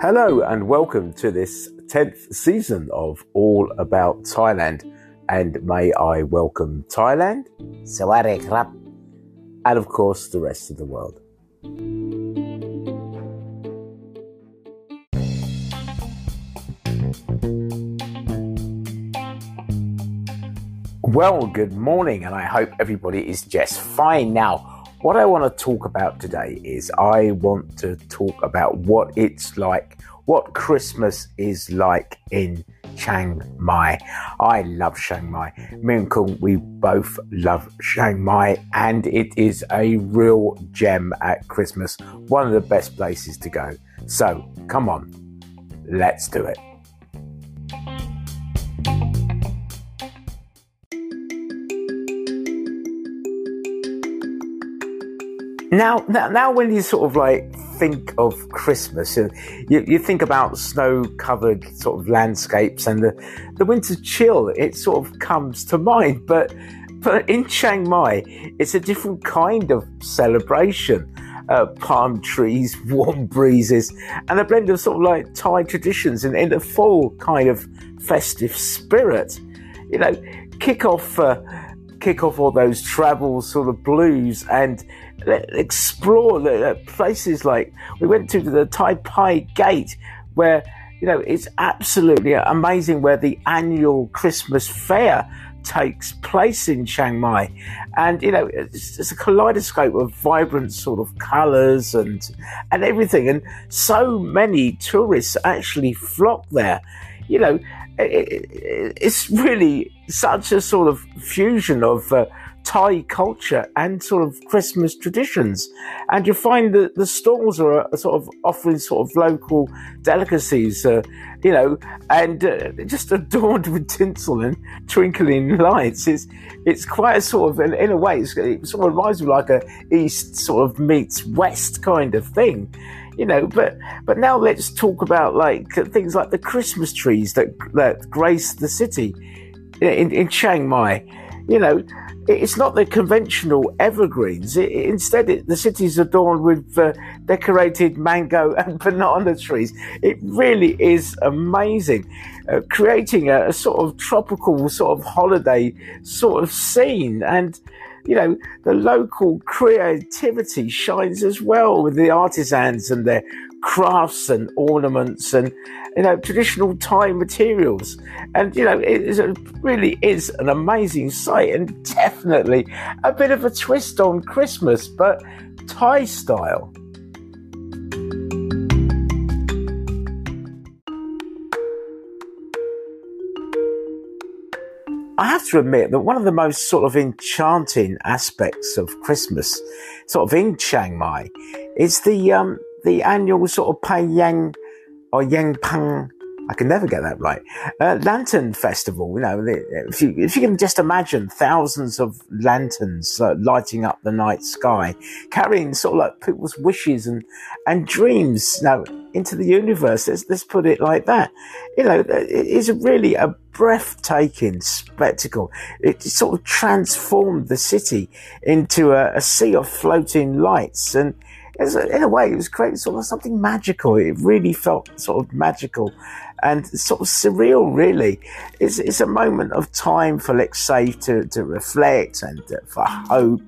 Hello, and welcome to this 10th season of All About Thailand. And may I welcome Thailand, Sawadeekrap, and of course the rest of the world. Well, good morning, and I hope everybody is just fine now what I want to talk about today is I want to talk about what it's like, what Christmas is like in Chiang Mai. I love Chiang Mai. Me and Kung, we both love Chiang Mai, and it is a real gem at Christmas. One of the best places to go. So, come on, let's do it. Now, now, now, when you sort of like think of Christmas, you, you think about snow-covered sort of landscapes and the, the winter chill. It sort of comes to mind, but but in Chiang Mai, it's a different kind of celebration. Uh, palm trees, warm breezes, and a blend of sort of like Thai traditions in, in a full kind of festive spirit. You know, kick off. Uh, kick off all those travel sort of blues and explore the places like we went to the Tha Phae Gate where you know it's absolutely amazing where the annual Christmas fair takes place in Chiang Mai. And you know it's, it's a kaleidoscope of vibrant sort of colors and and everything. And so many tourists actually flock there. You know it's really such a sort of fusion of uh, Thai culture and sort of Christmas traditions. And you find that the stalls are sort of offering sort of local delicacies, uh, you know, and uh, just adorned with tinsel and twinkling lights. It's, it's quite a sort of, in a way, it sort of reminds me like a East sort of meets West kind of thing you know but but now let's talk about like things like the christmas trees that that grace the city in, in chiang mai you know it's not the conventional evergreens. It, instead, it, the city's adorned with uh, decorated mango and banana trees. It really is amazing, uh, creating a, a, sort of tropical sort of holiday sort of scene. And you know, the local creativity shines as well with the artisans and their crafts and ornaments and you know traditional Thai materials. And you know, it, is, it really is an amazing sight and definitely a bit of a twist on Christmas, but Thai style. I have to admit that one of the most sort of enchanting aspects of Christmas, sort of in Chiang Mai, is the um, the annual sort of Pai Yang or Yang Pang I can never get that right. Uh, Lantern Festival, you know, if you, if you can just imagine thousands of lanterns uh, lighting up the night sky, carrying sort of like people's wishes and, and dreams, know, into the universe. Let's, let's put it like that. You know, it is really a breathtaking spectacle. It sort of transformed the city into a, a sea of floating lights and, in a way, it was creating sort of something magical. It really felt sort of magical and sort of surreal, really. It's, it's a moment of time for Lex Safe to, to reflect and uh, for hope,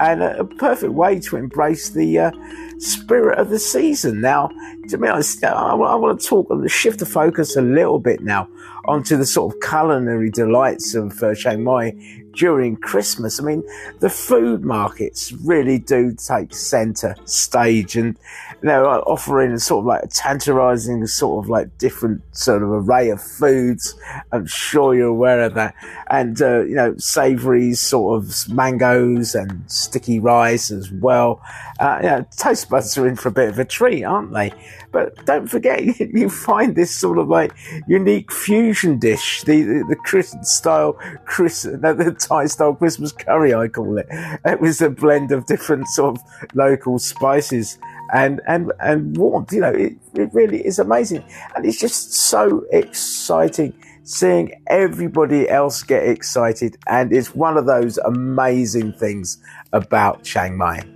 and a, a, perfect way to embrace the uh, spirit of the season. Now, to be honest, I, I want to talk, shift the focus a little bit now onto the sort of culinary delights of uh, Chiang Mai during Christmas. I mean, the food markets really do take center stage and they're offering sort of like a tantalizing sort of like different sort of array of foods. I'm sure you're aware of that. And, uh, you know, savory sort of mangoes and sticky rice as well. Uh, you know, taste buds are in for a bit of a treat, aren't they? But don't forget, you find this sort of like unique fusion dish, the, the, the style, Chris, no, the Thai style Christmas curry, I call it. It was a blend of different sort of local spices and and and warmth. You know, it, it really is amazing, and it's just so exciting seeing everybody else get excited, and it's one of those amazing things about Chiang Mai.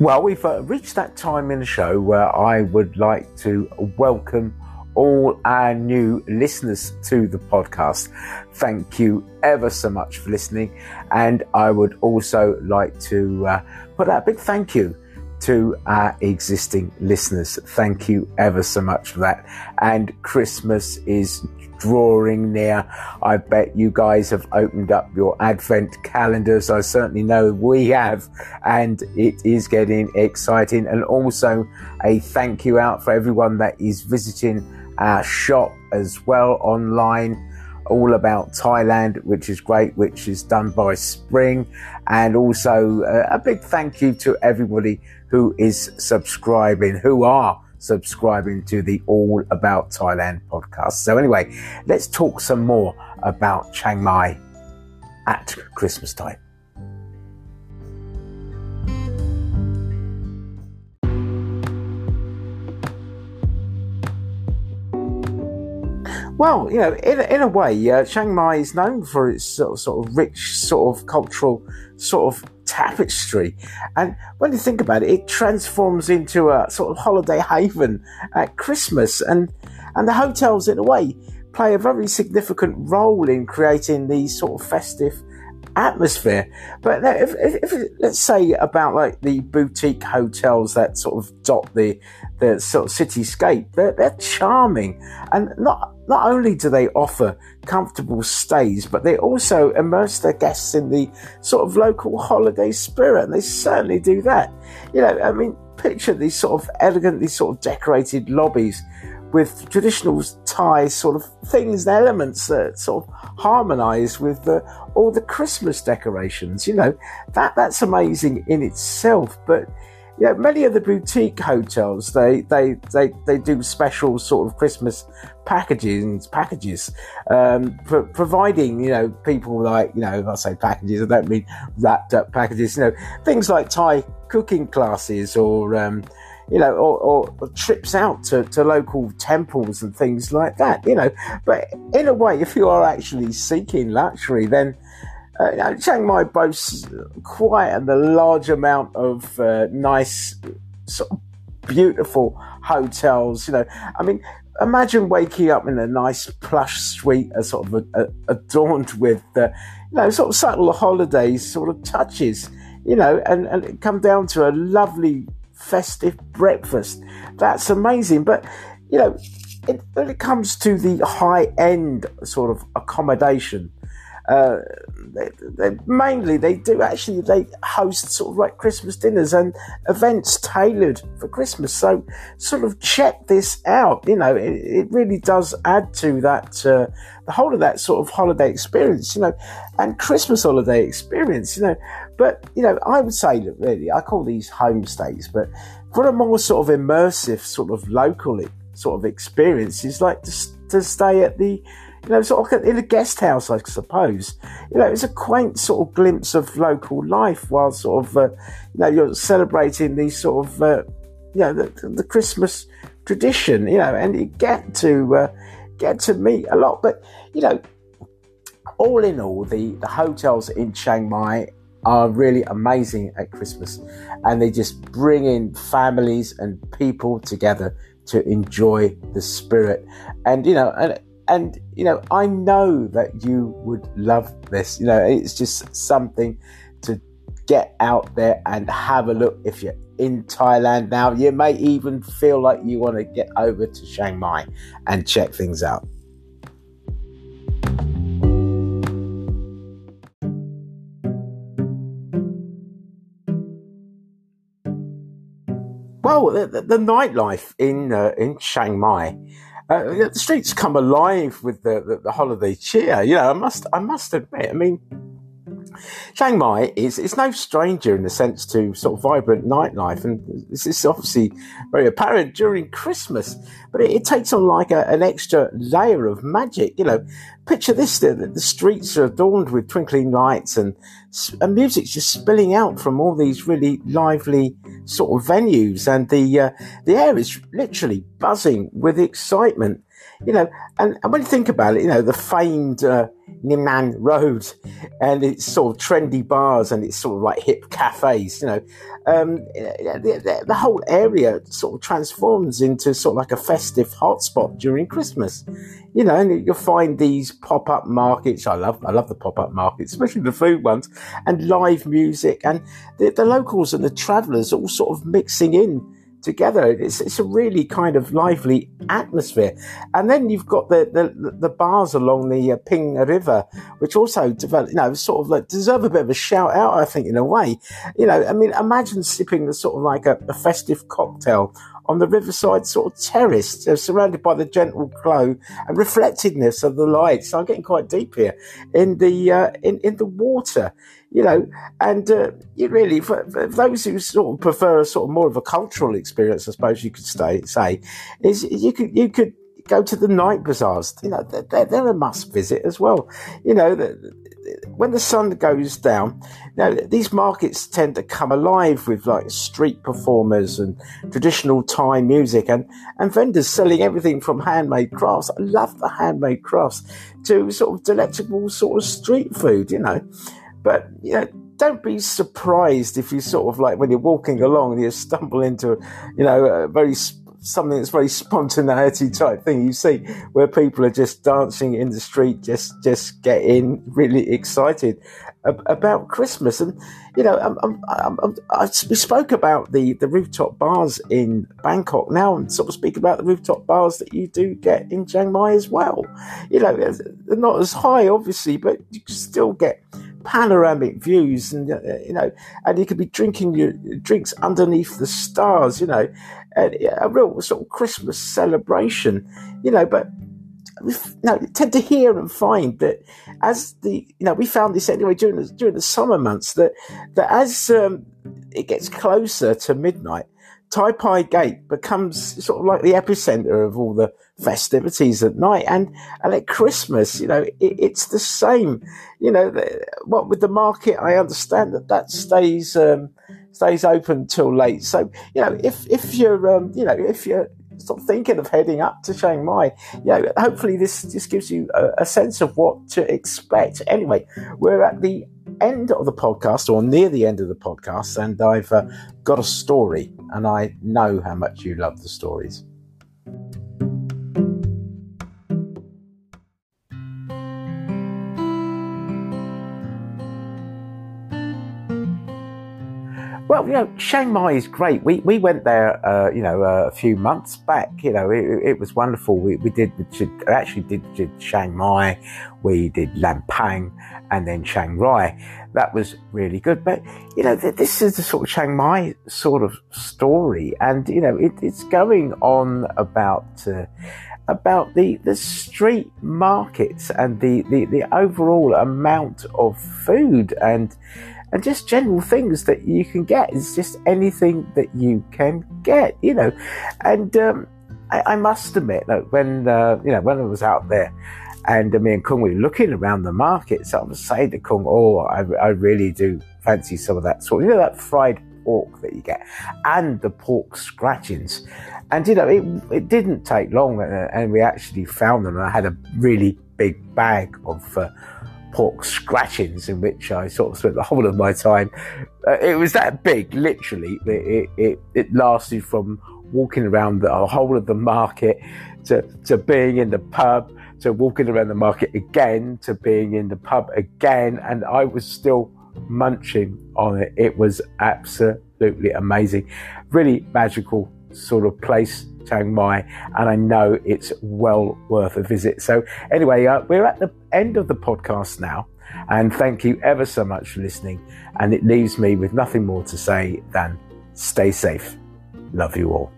Well, we've uh, reached that time in the show where I would like to welcome all our new listeners to the podcast. Thank you ever so much for listening. And I would also like to uh, put out a big thank you to our existing listeners. Thank you ever so much for that. And Christmas is drawing near. I bet you guys have opened up your advent calendars. I certainly know we have, and it is getting exciting. And also a thank you out for everyone that is visiting our shop as well online. All about Thailand, which is great, which is done by Spring. And also uh, a big thank you to everybody who is subscribing, who are subscribing to the All About Thailand podcast. So, anyway, let's talk some more about Chiang Mai at Christmas time. Well, you know, in, in a way, uh, Chiang Mai is known for its sort of, sort of rich, sort of cultural, sort of tapestry. And when you think about it, it transforms into a sort of holiday haven at Christmas. And, and the hotels, in a way, play a very significant role in creating these sort of festive atmosphere. But if, if, if, let's say about like the boutique hotels that sort of dot the the sort of cityscape, they're, they're charming, and not not only do they offer comfortable stays, but they also immerse their guests in the sort of local holiday spirit, and they certainly do that. You know, I mean, picture these sort of elegantly sort of decorated lobbies with traditional Thai sort of things and elements that sort of harmonise with the, all the Christmas decorations. You know, that that's amazing in itself. But you know, many of the boutique hotels they they they, they do special sort of Christmas packages packages, um, for providing you know people like you know I say packages I don't mean wrapped up packages. You know things like Thai cooking classes or um, you know, or, or, trips out to, to local temples and things like that, you know. But in a way, if you are actually seeking luxury, then uh, you know, Chiang Mai boasts quite a large amount of uh, nice, sort of beautiful hotels. You know, I mean, imagine waking up in a nice plush suite, a sort of a, a, adorned with, uh, you know, sort of subtle holidays sort of touches. You know, and, and come down to a lovely festive breakfast. That's amazing. But, you know, it, when it comes to the high end sort of accommodation, uh, they, they, mainly they do actually they host sort of like Christmas dinners and events tailored for Christmas. So sort of check this out. You know, it, it really does add to that uh, the whole of that sort of holiday experience. You know, and Christmas holiday experience. You know, but you know I would say that really I call these homestays, but for a more sort of immersive sort of locally sort of experience like to, to stay at the you know, sort of in a guest house, I suppose. You know, it's a quaint sort of glimpse of local life while sort of, uh, you know, you're celebrating these sort of, uh, you know, the, the, Christmas tradition, you know, and you get to uh, get to meet a lot. But you know, all in all, the the hotels in Chiang Mai are really amazing at Christmas, and they just bring in families and people together to enjoy the spirit. And you know, and and you know, I know that you would love this. You know, it's just something to get out there and have a look. If you're in Thailand now, you may even feel like you want to get over to Chiang Mai and check things out. Well, the, the, the nightlife in uh, in Chiang Mai uh, the streets come alive with the, the, the, holiday cheer. You know, I must I must admit. I mean, Chiang Mai is it's no stranger in the sense to sort of vibrant nightlife, and this is obviously very apparent during Christmas. But it, it takes on like a, an extra layer of magic. You know, picture this: the, the streets are adorned with twinkling lights, and and music's just spilling out from all these really lively sort of venues, and the uh, the air is literally buzzing with excitement you know, and, and when you think about it, you know, the famed uh, Nimman Road and it's sort of trendy bars and it's sort of like hip cafes, you know, um, the, the, the, whole area sort of transforms into sort of like a festive hotspot during Christmas. You know, and you'll find these pop-up markets. I love, I love the pop-up markets, especially the food ones, and live music, and the, the locals and the travellers all sort of mixing in together. It's, it's a really kind of lively atmosphere. And then you've got the, the, the bars along the uh, Ping River, which also develop, you know, sort of like deserve a bit of a shout out, I think, in a way. You know, I mean, imagine sipping the sort of like a, a festive cocktail on the riverside sort of terrace, surrounded by the gentle glow and reflectiveness of the lights. So I'm getting quite deep here in the uh, in in the water, you know. And uh, you really, for, for, those who sort of prefer a sort of more of a cultural experience, I suppose you could stay, say, is you could you could go to the night bazaars. You know, they're, they're a must visit as well. You know, when the sun goes down, now these markets tend to come alive with like street performers and traditional Thai music and, and vendors selling everything from handmade crafts. I love the handmade crafts to sort of delectable sort of street food, you know. But you know, don't be surprised if you sort of like when you're walking along you stumble into, you know, a very something that's very spontaneity type thing. You see where people are just dancing in the street, just just getting really excited about Christmas. And you know, I'm, I'm, I'm, i we spoke about the the rooftop bars in Bangkok. Now I'm sort of speaking about the rooftop bars that you do get in Chiang Mai as well. You know, they're not as high, obviously, but you still get panoramic views and uh, you know and you could be drinking your drinks underneath the stars you know and a real sort of christmas celebration you know but we no, tend to hear and find that as the you know we found this anyway during the during the summer months that that as um, it gets closer to midnight Tha Phae Gate becomes sort of like the epicenter of all the festivities at night. And, and at Christmas, you know, it, it's the same. You know, the, what with the market, I understand that that stays, um, stays open till late. So, you know, if, if you're, um, you know, if you're, sort of thinking of heading up to Chiang Mai, know, hopefully this just gives you a, a sense of what to expect. Anyway, we're at the end of the podcast or near the end of the podcast, and I've uh, got a story, and I know how much you love the stories. Well, you know, Chiang Mai is great. We we went there, uh, you know, uh, a few months back. You know, it, it was wonderful. We we did actually did, did Chiang Mai, we did Lampang, and then Chiang Rai. That was really good. But you know, this is the sort of Chiang Mai sort of story, and you know, it, it's going on about. Uh, about the, the street markets and the, the, the overall amount of food and and just general things that you can get. It's just anything that you can get, you know. And um, I, I, must admit that when uh, you know when I was out there, and uh, me and Kung were looking around the markets, I was saying to Kung, "Oh, I, I really do fancy some of that sort. You know that fried pork that you get, and the pork scratchings." And you know, it it didn't take long, and, uh, and we actually found them. I had a really big bag of. Uh, pork scratchings in which I sort of spent the whole of my time. Uh, it was that big, literally. It, it, it lasted from walking around the whole of the market to, to being in the pub to walking around the market again to being in the pub again. And I was still munching on it. It was absolutely amazing. Really magical sort of place Chiang Mai, and I know it's well worth a visit. So, anyway, uh, we're at the end of the podcast now, and thank you ever so much for listening. And it leaves me with nothing more to say than stay safe. Love you all.